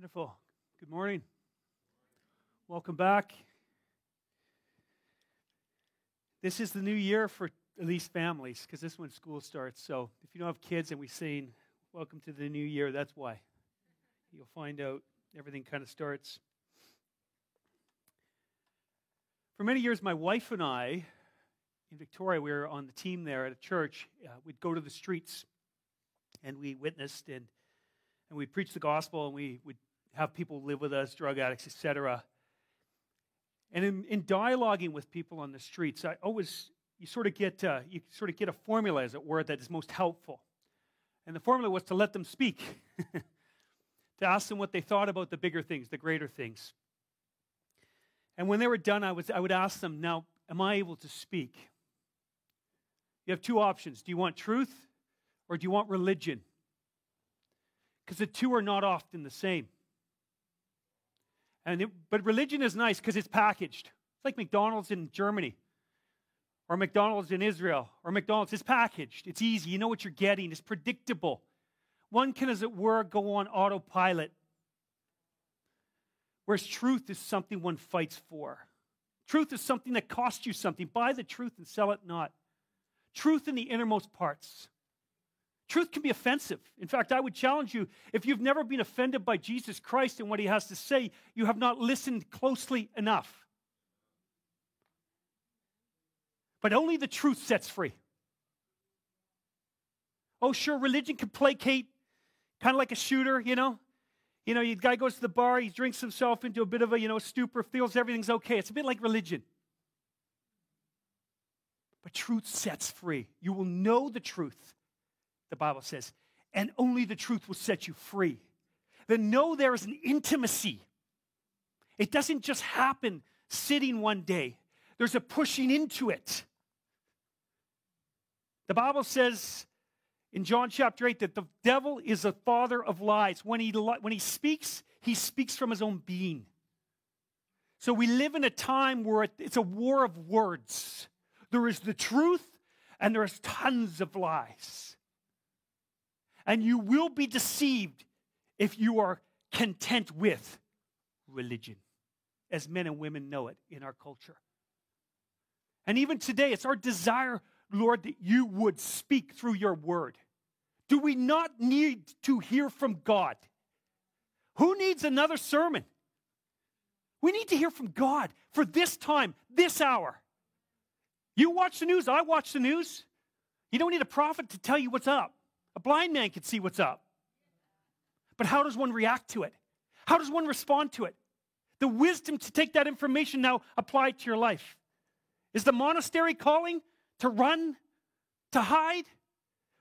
Wonderful. Good morning. Welcome back. This is the new year for at least families, because this is when school starts. So if you don't have kids and we're saying, Welcome to the new year, that's why. You'll find out everything kind of starts. For many years, my wife and I in Victoria, we were on the team there at a church. Uh, we'd go to the streets and we witnessed and, and we preached the gospel and we would have people live with us, drug addicts, etc. And in, in, dialoguing with people on the streets, I always you sort of get uh, you sort of get a formula, as it were, that is most helpful. And the formula was to let them speak, to ask them what they thought about the bigger things, the greater things. And when they were done, I, was, I would ask them, Now, am I able to speak? You have two options. Do you want truth or do you want religion? Because the two are not often the same. And it, but religion is nice because it's packaged. It's like McDonald's in Germany, or McDonald's in Israel, or McDonald's. It's packaged. It's easy. You know what you're getting. It's predictable. One can, as it were, go on autopilot. Whereas truth is something one fights for. Truth is something that costs you something. Buy the truth and sell it not. Truth in the innermost parts. Truth can be offensive. In fact, I would challenge you if you've never been offended by Jesus Christ and what he has to say, you have not listened closely enough. But only the truth sets free. Oh, sure, religion can placate, kind of like a shooter, you know? You know, the guy goes to the bar, he drinks himself into a bit of a, you know, stupor, feels everything's okay. It's a bit like religion. But truth sets free. You will know the truth, the Bible says, and only the truth will set you free. Then know there is an intimacy. It doesn't just happen sitting one day, there's a pushing into it. The Bible says in John chapter 8 that the devil is a father of lies. When he, when he speaks, he speaks from his own being. So we live in a time where it's a war of words. There is the truth, and there is tons of lies. And you will be deceived if you are content with religion, as men and women know it in our culture. And even today, it's our desire, Lord, that you would speak through your word. Do we not need to hear from God? Who needs another sermon? We need to hear from God for this time, this hour. You watch the news, I watch the news. You don't need a prophet to tell you what's up. A blind man can see what's up. But how does one react to it? How does one respond to it? The wisdom to take that information now apply to your life. Is the monastery calling to run, to hide?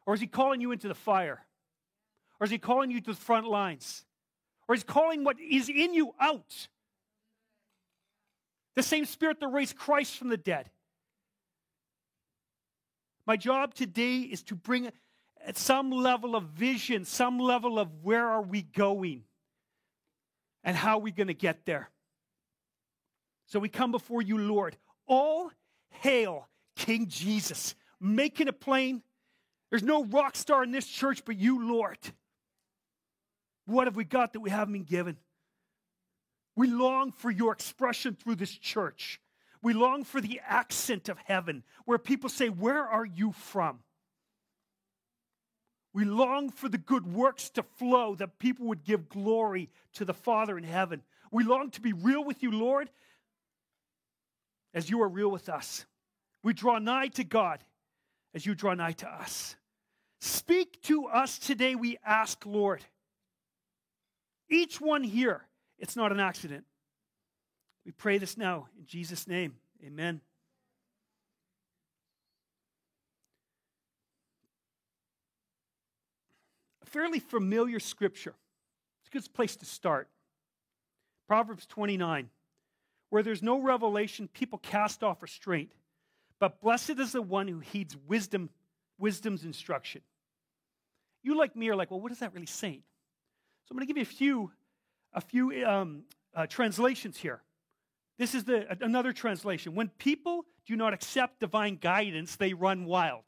Or is he calling you into the fire? Or is he calling you to the front lines? Or is he calling what is in you out? The same spirit that raised Christ from the dead. My job today is to bring at some level of vision, some level of where are we going and how are we going to get there. So we come before you, Lord. All hail King Jesus, making it plain. There's no rock star in this church but you, Lord. What have we got that we haven't been given? We long for your expression through this church. We long for the accent of heaven where people say, Where are you from? We long for the good works to flow that people would give glory to the Father in heaven. We long to be real with you, Lord, as you are real with us. We draw nigh to God as you draw nigh to us. Speak to us today, we ask, Lord. Each one here, it's not an accident. We pray this now in Jesus' name. Amen. Fairly familiar scripture. It's a good place to start. Proverbs 29. Where there's no revelation, people cast off restraint. But blessed is the one who heeds wisdom, wisdom's instruction. You, like me, are like, well, what does that really say? So I'm going to give you a few, a few um, uh, translations here. This is the, another translation. When people do not accept divine guidance, they run wild.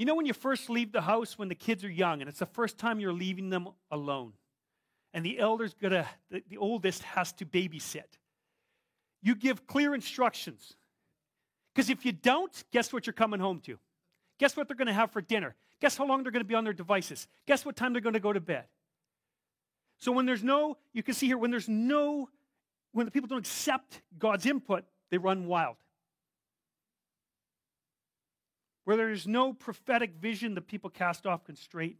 You know, when you first leave the house when the kids are young, and it's the first time you're leaving them alone, and the elder's gonna, the, the oldest has to babysit. You give clear instructions. Because if you don't, guess what you're coming home to? Guess what they're gonna have for dinner? Guess how long they're gonna be on their devices? Guess what time they're gonna go to bed? So when there's no, you can see here, when there's no, when the people don't accept God's input, they run wild. Where there's no prophetic vision, the people cast off constraint.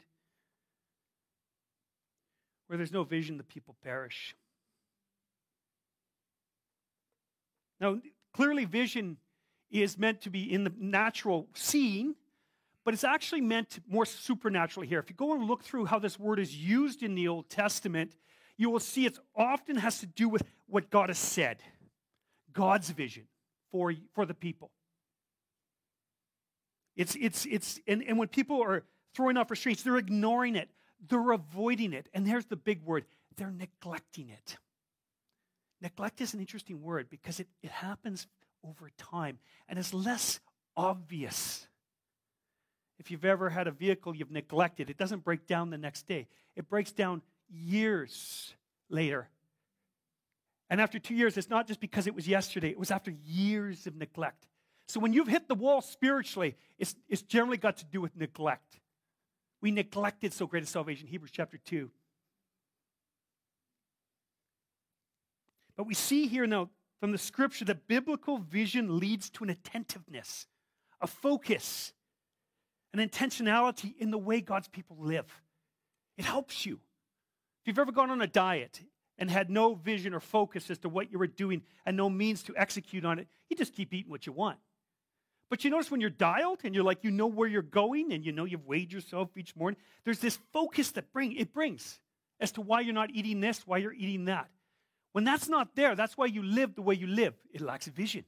Where there's no vision, the people perish. Now, clearly, vision is meant to be in the natural seeing, but it's actually meant more supernaturally here. If you go and look through how this word is used in the Old Testament, you will see it often has to do with what God has said, God's vision for, for the people. It's, it's, it's, and, and when people are throwing off restraints, they're ignoring it, they're avoiding it. And there's the big word they're neglecting it. Neglect is an interesting word because it, it happens over time and is less obvious. If you've ever had a vehicle you've neglected, it doesn't break down the next day, it breaks down years later. And after two years, it's not just because it was yesterday, it was after years of neglect. So when you've hit the wall spiritually, it's, it's generally got to do with neglect. We neglected so great a salvation, Hebrews chapter 2. But we see here now from the scripture that biblical vision leads to an attentiveness, a focus, an intentionality in the way God's people live. It helps you. If you've ever gone on a diet and had no vision or focus as to what you were doing and no means to execute on it, you just keep eating what you want. But you notice when you're dialed and you're like, you know where you're going and you know you've weighed yourself each morning, there's this focus that bring, it brings as to why you're not eating this, why you're eating that. When that's not there, that's why you live the way you live. It lacks vision.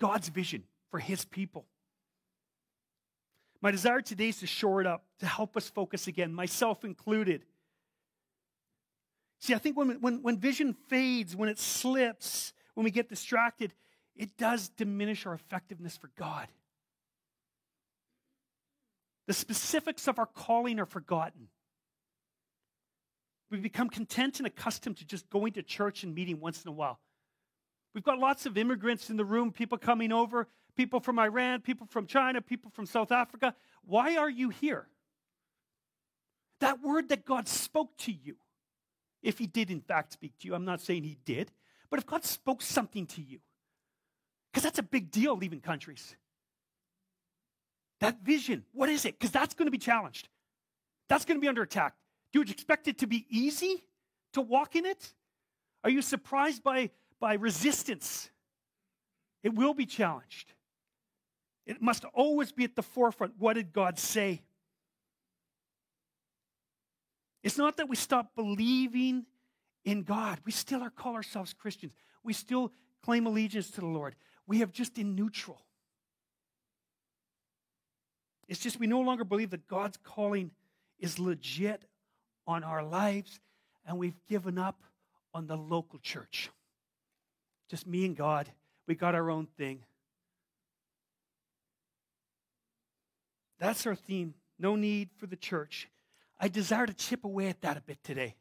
God's vision for his people. My desire today is to shore it up, to help us focus again, myself included. See, I think when, when, when vision fades, when it slips, when we get distracted, it does diminish our effectiveness for God. The specifics of our calling are forgotten. We become content and accustomed to just going to church and meeting once in a while. We've got lots of immigrants in the room, people coming over, people from Iran, people from China, people from South Africa. Why are you here? That word that God spoke to you, if He did in fact speak to you, I'm not saying He did, but if God spoke something to you, because that's a big deal leaving countries. That vision, what is it? Because that's going to be challenged. That's going to be under attack. Do you expect it to be easy to walk in it? Are you surprised by, by resistance? It will be challenged. It must always be at the forefront. What did God say? It's not that we stop believing in God. We still are call ourselves Christians. We still claim allegiance to the Lord we have just in neutral. It's just we no longer believe that God's calling is legit on our lives, and we've given up on the local church. Just me and God. We got our own thing. That's our theme. No need for the church. I desire to chip away at that a bit today.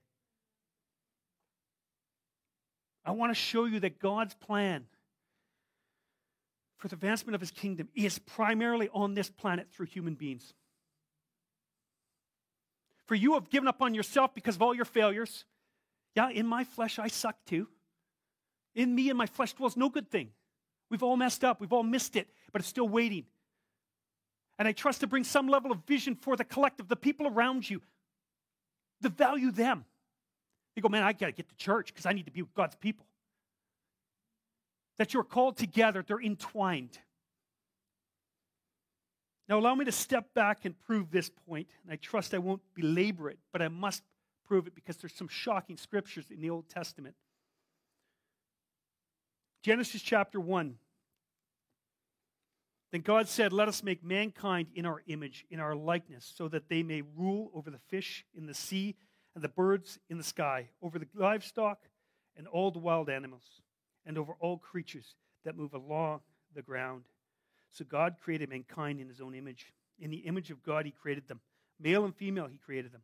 I want to show you that God's plan for the advancement of his kingdom is primarily on this planet through human beings. For you have given up on yourself because of all your failures. Yeah, in my flesh I suck too. In me and my flesh dwells no good thing. We've all messed up, we've all missed it, but it's still waiting. And I trust to bring some level of vision for the collective, the people around you, to value them. You go, man, I got to get to church because I need to be with God's people that you're called together, they're entwined. Now, allow me to step back and prove this point, and I trust I won't belabor it, but I must prove it because there's some shocking scriptures in the Old Testament. Genesis chapter 1. Then God said, Let us make mankind in our image, in our likeness, so that they may rule over the fish in the sea and the birds in the sky, over the livestock and all the wild animals and over all creatures that move along the ground. So God created mankind in his own image. In the image of God, he created them. Male and female, he created them.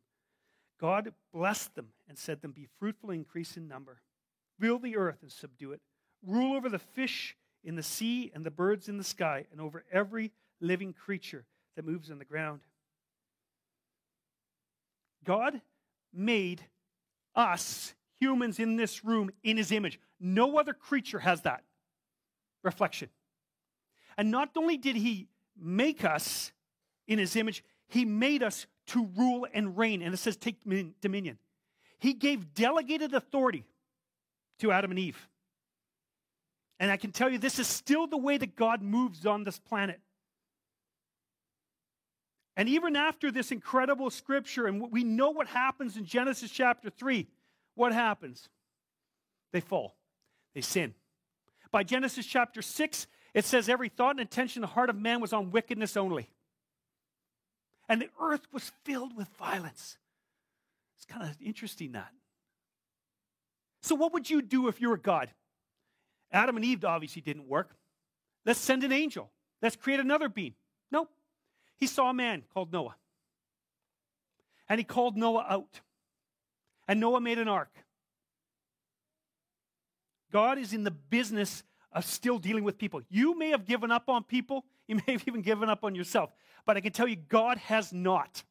God blessed them and said them, Be fruitful and increase in number. Fill the earth and subdue it. Rule over the fish in the sea and the birds in the sky, and over every living creature that moves on the ground. God made us, humans in this room, in his image. No other creature has that reflection. And not only did he make us in his image, he made us to rule and reign. And it says, take dominion. He gave delegated authority to Adam and Eve. And I can tell you, this is still the way that God moves on this planet. And even after this incredible scripture, and we know what happens in Genesis chapter 3, what happens? They fall, they sin. By Genesis chapter 6, it says every thought and intention in the heart of man was on wickedness only. And the earth was filled with violence. It's kind of interesting that. So, what would you do if you were God? Adam and Eve obviously didn't work. Let's send an angel. Let's create another being. Nope. He saw a man called Noah. And he called Noah out. And Noah made an ark. God is in the business of still dealing with people. You may have given up on people, you may have even given up on yourself, but I can tell you, God has not.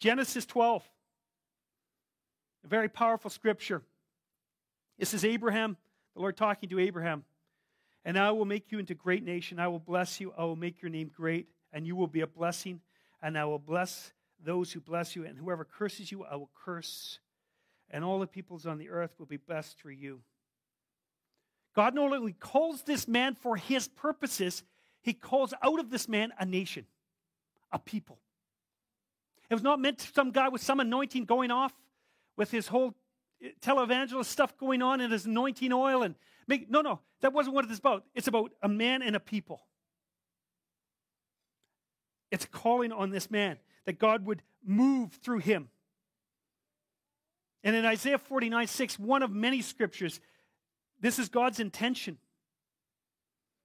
Genesis 12, a very powerful scripture. This is Abraham, the Lord talking to Abraham. And I will make you into great nation. I will bless you. I will make your name great, and you will be a blessing. And I will bless those who bless you, and whoever curses you, I will curse and all the peoples on the earth will be blessed through you. God not only calls this man for his purposes, he calls out of this man a nation, a people. It was not meant to some guy with some anointing going off with his whole eh, televangelist stuff going on and his anointing oil and make, no, no, that wasn't what it's about. It's about a man and a people. It's calling on this man that God would move through him and in Isaiah 49 6, one of many scriptures, this is God's intention.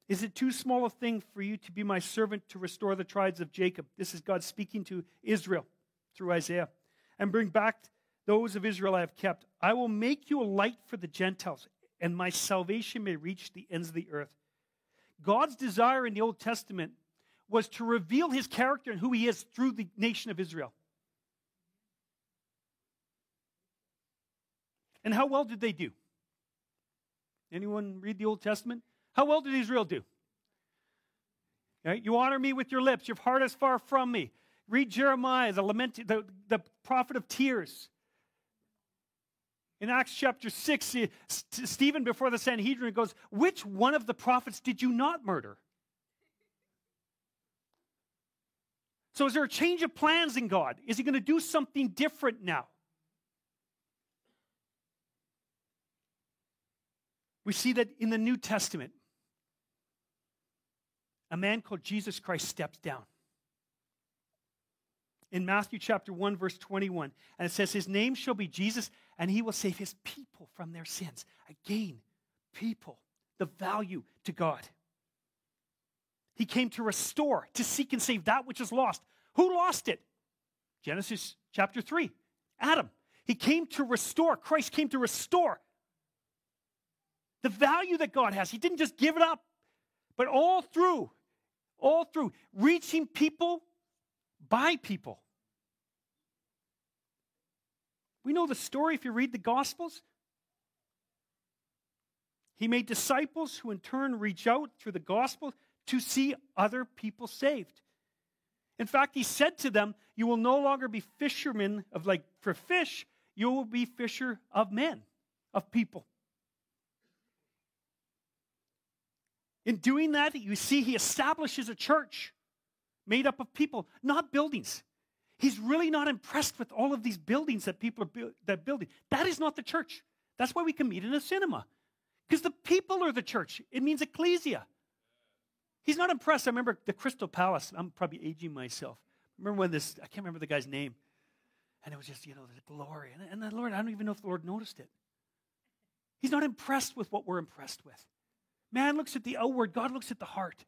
Is it too small a thing for you to be my servant to restore the tribes of Jacob? This is God speaking to Israel through Isaiah. And bring back those of Israel I have kept. I will make you a light for the Gentiles, and my salvation may reach the ends of the earth. God's desire in the Old Testament was to reveal his character and who he is through the nation of Israel. And how well did they do? Anyone read the Old Testament? How well did Israel do? Right? You honor me with your lips, your heart is far from me. Read Jeremiah, the, lament, the, the prophet of tears. In Acts chapter 6, Stephen, before the Sanhedrin, goes, Which one of the prophets did you not murder? So, is there a change of plans in God? Is he going to do something different now? We see that in the New Testament, a man called Jesus Christ steps down. In Matthew chapter 1, verse 21, and it says, His name shall be Jesus, and he will save his people from their sins. Again, people, the value to God. He came to restore, to seek and save that which is lost. Who lost it? Genesis chapter 3, Adam. He came to restore. Christ came to restore the value that God has. He didn't just give it up, but all through, all through, reaching people by people. We know the story if you read the Gospels. He made disciples who in turn reach out through the gospel to see other people saved. In fact, he said to them, You will no longer be fishermen of like for fish, you will be fisher of men, of people. In doing that, you see, he establishes a church made up of people, not buildings. He's really not impressed with all of these buildings that people are bu- that building. That is not the church. That's why we can meet in a cinema. Because the people are the church. It means ecclesia. He's not impressed. I remember the Crystal Palace. I'm probably aging myself. Remember when this, I can't remember the guy's name. And it was just, you know, the glory. And, and the Lord, I don't even know if the Lord noticed it. He's not impressed with what we're impressed with. Man looks at the outward, God looks at the heart.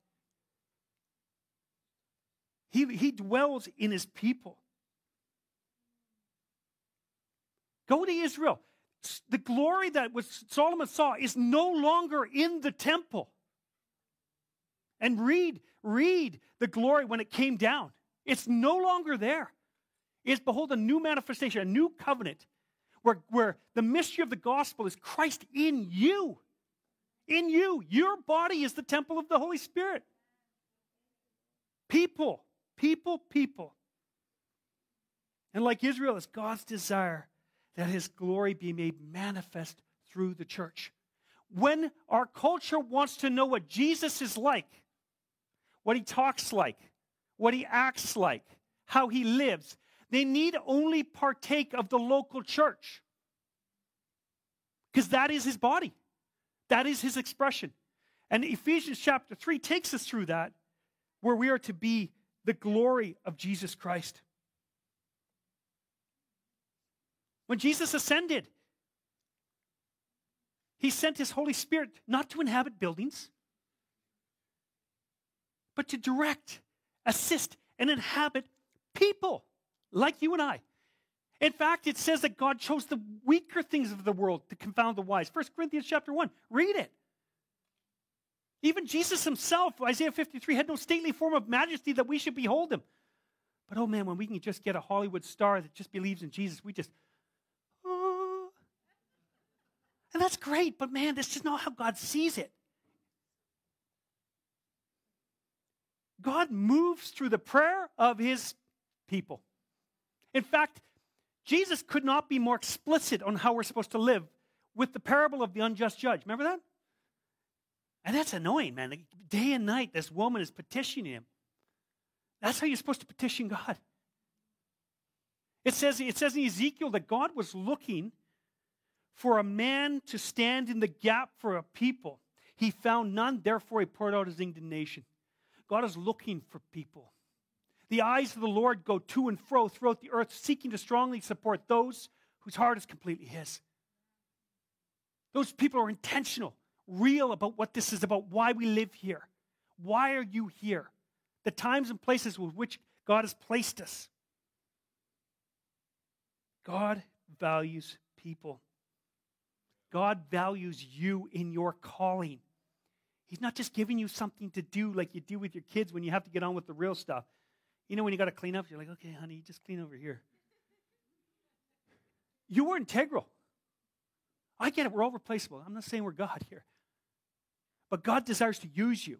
He, he dwells in his people. Go to Israel. The glory that was Solomon saw is no longer in the temple. And read, read the glory when it came down. It's no longer there. It's behold a new manifestation, a new covenant, where, where the mystery of the gospel is Christ in you. In you. Your body is the temple of the Holy Spirit. People, people, people. And like Israel, it's God's desire that his glory be made manifest through the church. When our culture wants to know what Jesus is like, what he talks like, what he acts like, how he lives, they need only partake of the local church. Because that is his body, that is his expression. And Ephesians chapter 3 takes us through that, where we are to be the glory of Jesus Christ. When Jesus ascended, he sent his Holy Spirit not to inhabit buildings, but to direct, assist, and inhabit people like you and I. In fact, it says that God chose the weaker things of the world to confound the wise. 1 Corinthians chapter 1. Read it. Even Jesus himself, Isaiah 53, had no stately form of majesty that we should behold him. But oh man, when we can just get a Hollywood star that just believes in Jesus, we just, oh. And that's great, but man, this is not how God sees it. God moves through the prayer of his people. In fact, Jesus could not be more explicit on how we're supposed to live with the parable of the unjust judge. Remember that? And that's annoying, man. Day and night, this woman is petitioning him. That's how you're supposed to petition God. It says, it says in Ezekiel that God was looking for a man to stand in the gap for a people. He found none, therefore, he poured out his indignation. God is looking for people. The eyes of the Lord go to and fro throughout the earth, seeking to strongly support those whose heart is completely His. Those people are intentional, real about what this is about, why we live here. Why are you here? The times and places with which God has placed us. God values people. God values you in your calling. He's not just giving you something to do like you do with your kids when you have to get on with the real stuff. You know, when you got to clean up, you're like, okay, honey, just clean over here. You were integral. I get it, we're all replaceable. I'm not saying we're God here. But God desires to use you.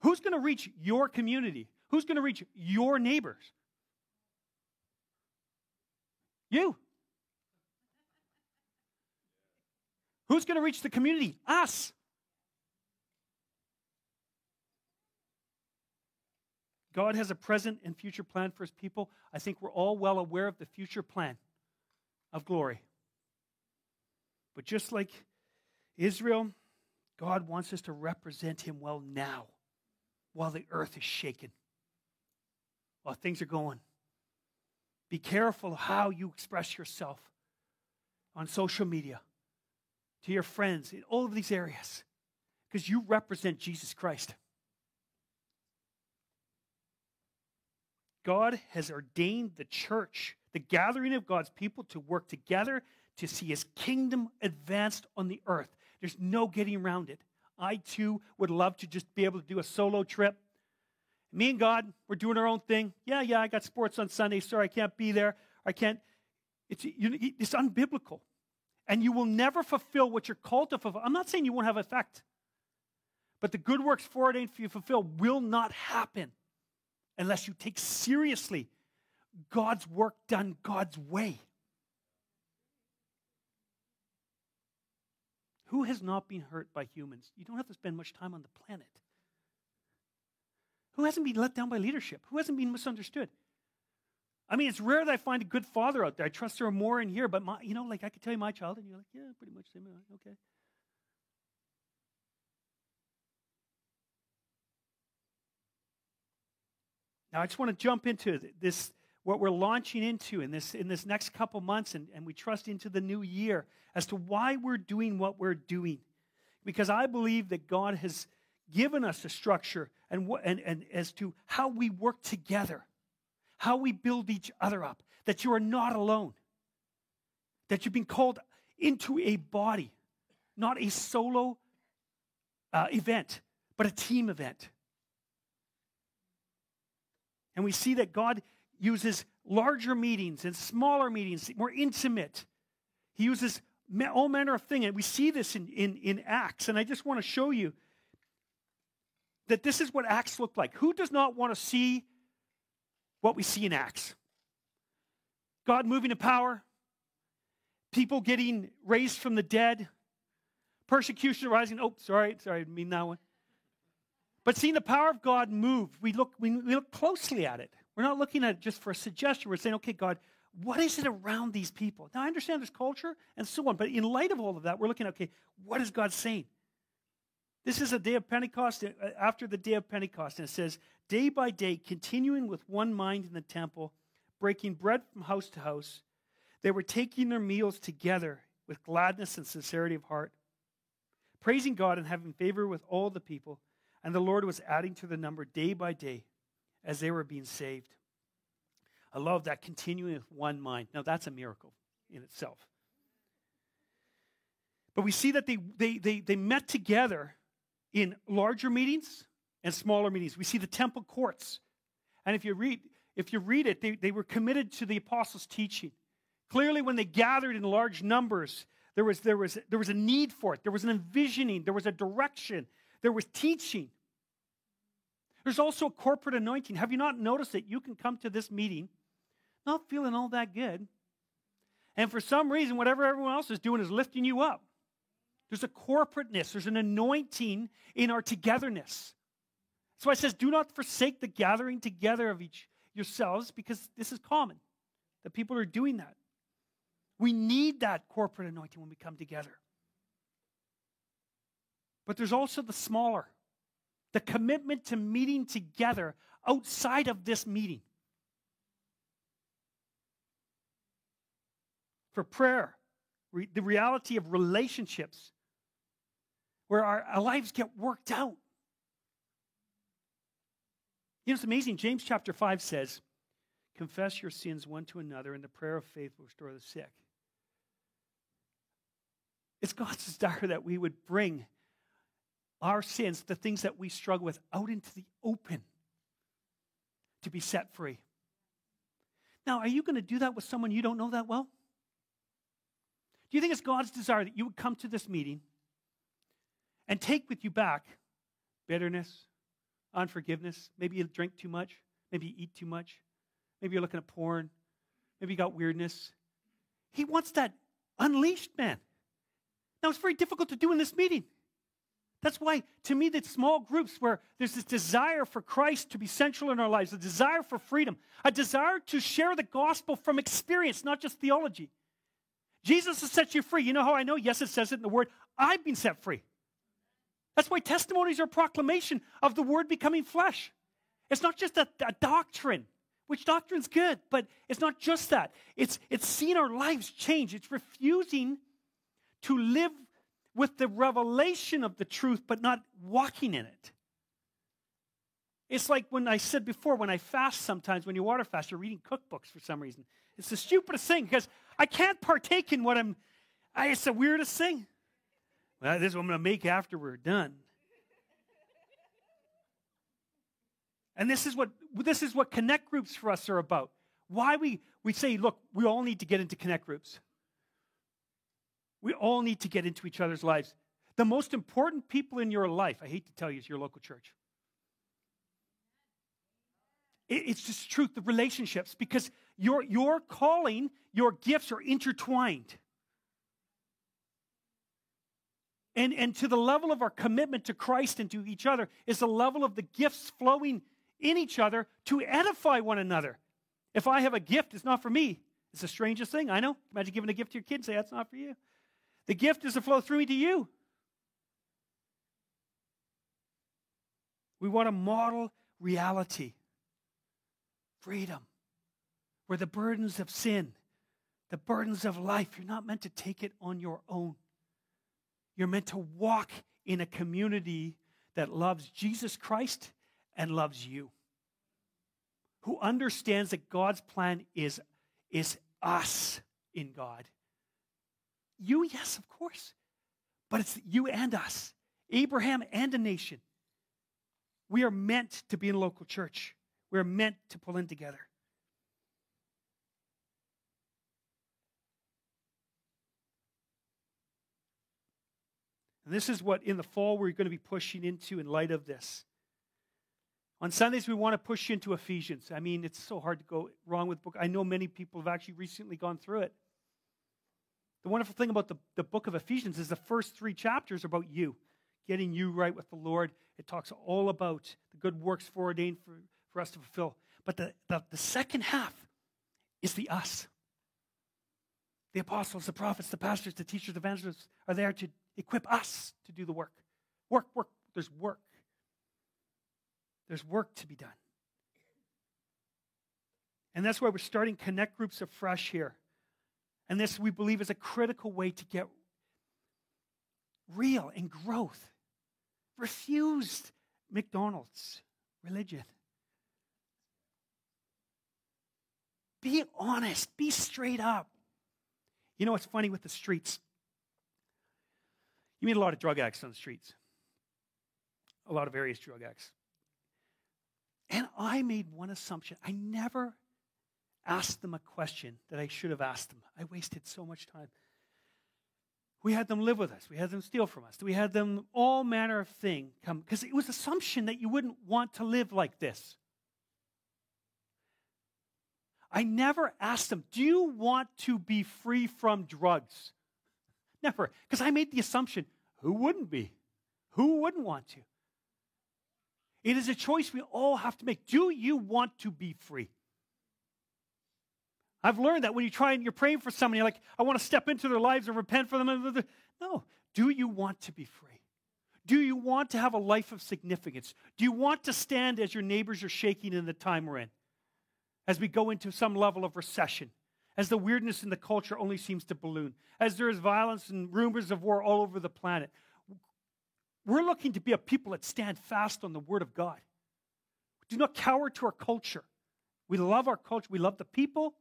Who's going to reach your community? Who's going to reach your neighbors? You. Who's going to reach the community? Us. God has a present and future plan for his people. I think we're all well aware of the future plan of glory. But just like Israel, God wants us to represent him well now while the earth is shaken, while things are going. Be careful how you express yourself on social media, to your friends, in all of these areas, because you represent Jesus Christ. God has ordained the church, the gathering of God's people, to work together to see his kingdom advanced on the earth. There's no getting around it. I too would love to just be able to do a solo trip. Me and God, we're doing our own thing. Yeah, yeah, I got sports on Sunday. Sorry, I can't be there. I can't. It's, you, it's unbiblical. And you will never fulfill what you're called to fulfill. I'm not saying you won't have effect, but the good works for it ain't for you to fulfill will not happen unless you take seriously God's work done God's way. Who has not been hurt by humans? You don't have to spend much time on the planet. Who hasn't been let down by leadership? Who hasn't been misunderstood? I mean, it's rare that I find a good father out there. I trust there are more in here, but my, you know, like I could tell you my child, and you're like, yeah, pretty much same. Uh, okay. Now, I just want to jump into this, what we're launching into in this, in this next couple months, and, and we trust into the new year as to why we're doing what we're doing. Because I believe that God has given us a structure and, and, and as to how we work together, how we build each other up, that you are not alone, that you've been called into a body, not a solo uh, event, but a team event. And we see that God uses larger meetings and smaller meetings, more intimate. He uses all manner of things. And we see this in, in, in Acts. And I just want to show you that this is what Acts looked like. Who does not want to see what we see in Acts? God moving in power, people getting raised from the dead, persecution arising. Oh, sorry, sorry, I didn't mean that one. But seeing the power of God move, we look, we, we look closely at it. We're not looking at it just for a suggestion. We're saying, okay, God, what is it around these people? Now, I understand there's culture and so on, but in light of all of that, we're looking at, okay, what is God saying? This is a day of Pentecost, uh, after the day of Pentecost, and it says, day by day, continuing with one mind in the temple, breaking bread from house to house, they were taking their meals together with gladness and sincerity of heart, praising God and having favor with all the people. And the Lord was adding to the number day by day as they were being saved. I love that continuing with one mind. Now, that's a miracle in itself. But we see that they, they, they, they met together in larger meetings and smaller meetings. We see the temple courts. And if you read, if you read it, they, they were committed to the apostles' teaching. Clearly, when they gathered in large numbers, there was, there, was, there was a need for it. There was an envisioning. There was a direction. There was teaching. There's also a corporate anointing. Have you not noticed that you can come to this meeting not feeling all that good? And for some reason, whatever everyone else is doing is lifting you up. There's a corporateness, there's an anointing in our togetherness. Why it says, do not forsake the gathering together of each yourselves, because this is common that people are doing that. We need that corporate anointing when we come together. But there's also the smaller, the commitment to meeting together outside of this meeting. For prayer, re- the reality of relationships where our, our lives get worked out. You know, it's amazing. James chapter 5 says, Confess your sins one to another, and the prayer of faith will restore the sick. It's God's desire that we would bring our sins, the things that we struggle with, out into the open to be set free. Now, are you going to do that with someone you don't know that well? Do you think it's God's desire that you would come to this meeting and take with you back bitterness, unforgiveness? Maybe you drink too much, maybe you eat too much, maybe you're looking at porn, maybe you got weirdness. He wants that unleashed, man. Now, it's very difficult to do in this meeting. That's why, to me, that small groups where there's this desire for Christ to be central in our lives, a desire for freedom, a desire to share the gospel from experience, not just theology. Jesus has set you free. You know how I know? Yes, it says it in the word. I've been set free. That's why testimonies are a proclamation of the word becoming flesh. It's not just a, a doctrine, which doctrine's good, but it's not just that. It's, it's seeing our lives change. It's refusing to live with the revelation of the truth, but not walking in it. It's like when I said before, when I fast sometimes, when you water fast, you're reading cookbooks for some reason. It's the stupidest thing because I can't partake in what I'm, I, it's the weirdest thing. Well, this is what I'm going to make after we're done. And this is what this is what connect groups for us are about. Why we, we say, look, we all need to get into connect groups. We all need to get into each other's lives. The most important people in your life, I hate to tell you, is your local church. It's just truth, the relationships, because your, your calling, your gifts are intertwined. And, and to the level of our commitment to Christ and to each other is the level of the gifts flowing in each other to edify one another. If I have a gift, it's not for me. It's the strangest thing, I know. Imagine giving a gift to your kid and say, that's not for you. The gift is to flow through to you. We want to model reality, freedom, where the burdens of sin, the burdens of life, you're not meant to take it on your own. You're meant to walk in a community that loves Jesus Christ and loves you. Who understands that God's plan is, is us in God. You, yes, of course. But it's you and us, Abraham and a nation. We are meant to be in a local church. We're meant to pull in together. And this is what in the fall we're going to be pushing into in light of this. On Sundays, we want to push into Ephesians. I mean, it's so hard to go wrong with book. I know many people have actually recently gone through it. The wonderful thing about the, the book of Ephesians is the first three chapters are about you, getting you right with the Lord. It talks all about the good works foreordained for, for us to fulfill. But the, the, the second half is the us. The apostles, the prophets, the pastors, the teachers, the evangelists are there to equip us to do the work. Work, work. There's work. There's work to be done. And that's why we're starting connect groups afresh here. And this, we believe, is a critical way to get real and growth. Refused McDonald's religion. Be honest, be straight up. You know what's funny with the streets? You meet a lot of drug addicts on the streets, a lot of various drug addicts. And I made one assumption. I never asked them a question that I should have asked them. I wasted so much time. We had them live with us. We had them steal from us. We had them all manner of thing come because it was assumption that you wouldn't want to live like this. I never asked them, "Do you want to be free from drugs?" Never, because I made the assumption, who wouldn't be? Who wouldn't want to? It is a choice we all have to make. Do you want to be free? I've learned that when you try and you're praying for somebody, you're like, I want to step into their lives and repent for them. No. Do you want to be free? Do you want to have a life of significance? Do you want to stand as your neighbors are shaking in the time we're in? As we go into some level of recession, as the weirdness in the culture only seems to balloon, as there is violence and rumors of war all over the planet. We're looking to be a people that stand fast on the Word of God. Do not cower to our culture. We love our culture, we love the people,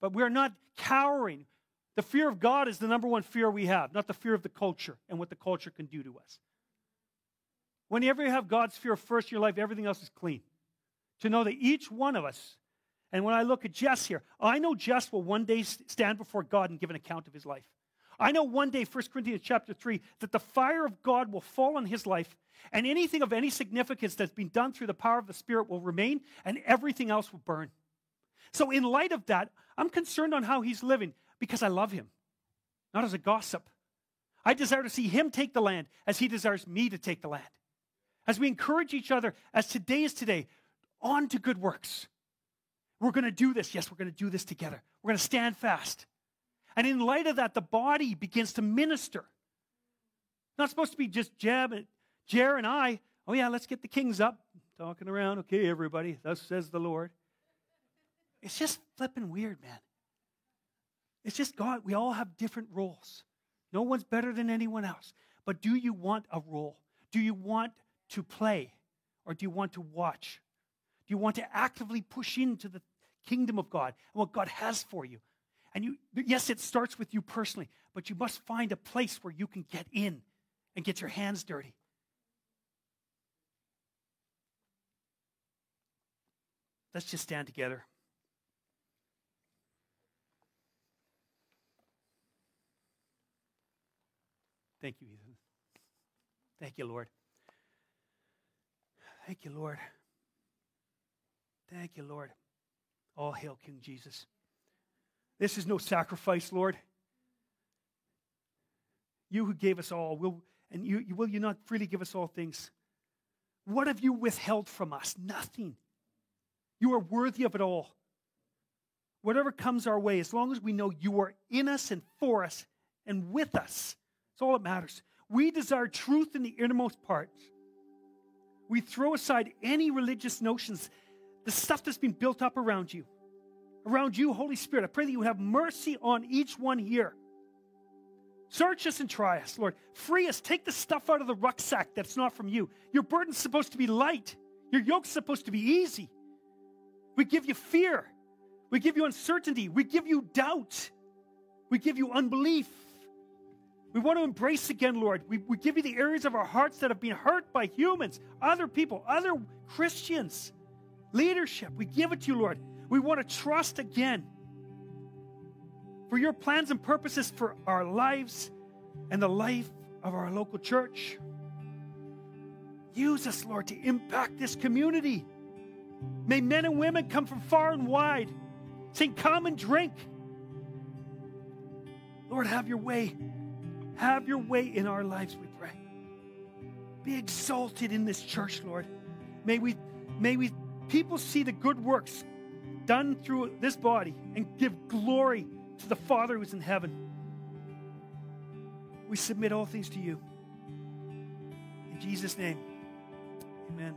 but we're not cowering. The fear of God is the number one fear we have, not the fear of the culture and what the culture can do to us. Whenever you have God's fear first in your life, everything else is clean. To know that each one of us, and when I look at Jess here, I know Jess will one day stand before God and give an account of his life. I know one day, 1 Corinthians chapter 3, that the fire of God will fall on his life, and anything of any significance that's been done through the power of the Spirit will remain, and everything else will burn. So, in light of that, I'm concerned on how he's living because I love him, not as a gossip. I desire to see him take the land as he desires me to take the land. As we encourage each other, as today is today, on to good works. We're going to do this. Yes, we're going to do this together. We're going to stand fast. And in light of that, the body begins to minister. Not supposed to be just Jeb and Jer and I. Oh, yeah, let's get the kings up, talking around. Okay, everybody, thus says the Lord. It's just flipping weird, man. It's just God. We all have different roles. No one's better than anyone else. But do you want a role? Do you want to play? Or do you want to watch? Do you want to actively push into the kingdom of God and what God has for you? And you, yes, it starts with you personally, but you must find a place where you can get in and get your hands dirty. Let's just stand together. Thank you, Ethan. Thank you, Lord. Thank you, Lord. Thank you, Lord. All hail King Jesus. This is no sacrifice, Lord. You who gave us all, will, and you, will you not freely give us all things? What have you withheld from us? Nothing. You are worthy of it all. Whatever comes our way, as long as we know you are in us and for us and with us, that's all that matters. We desire truth in the innermost parts. We throw aside any religious notions, the stuff that's been built up around you around you, Holy Spirit. I pray that you have mercy on each one here. Search us and try us, Lord. Free us. Take the stuff out of the rucksack that's not from you. Your burden's supposed to be light, your yoke's supposed to be easy. We give you fear, we give you uncertainty, we give you doubt, we give you unbelief. We want to embrace again, Lord. We, we give you the areas of our hearts that have been hurt by humans, other people, other Christians, leadership. We give it to you, Lord. We want to trust again for your plans and purposes for our lives and the life of our local church. Use us, Lord, to impact this community. May men and women come from far and wide saying, Come and drink. Lord, have your way. Have your way in our lives, we pray. Be exalted in this church, Lord. May we, may we, people see the good works done through this body and give glory to the Father who's in heaven. We submit all things to you. In Jesus' name, amen.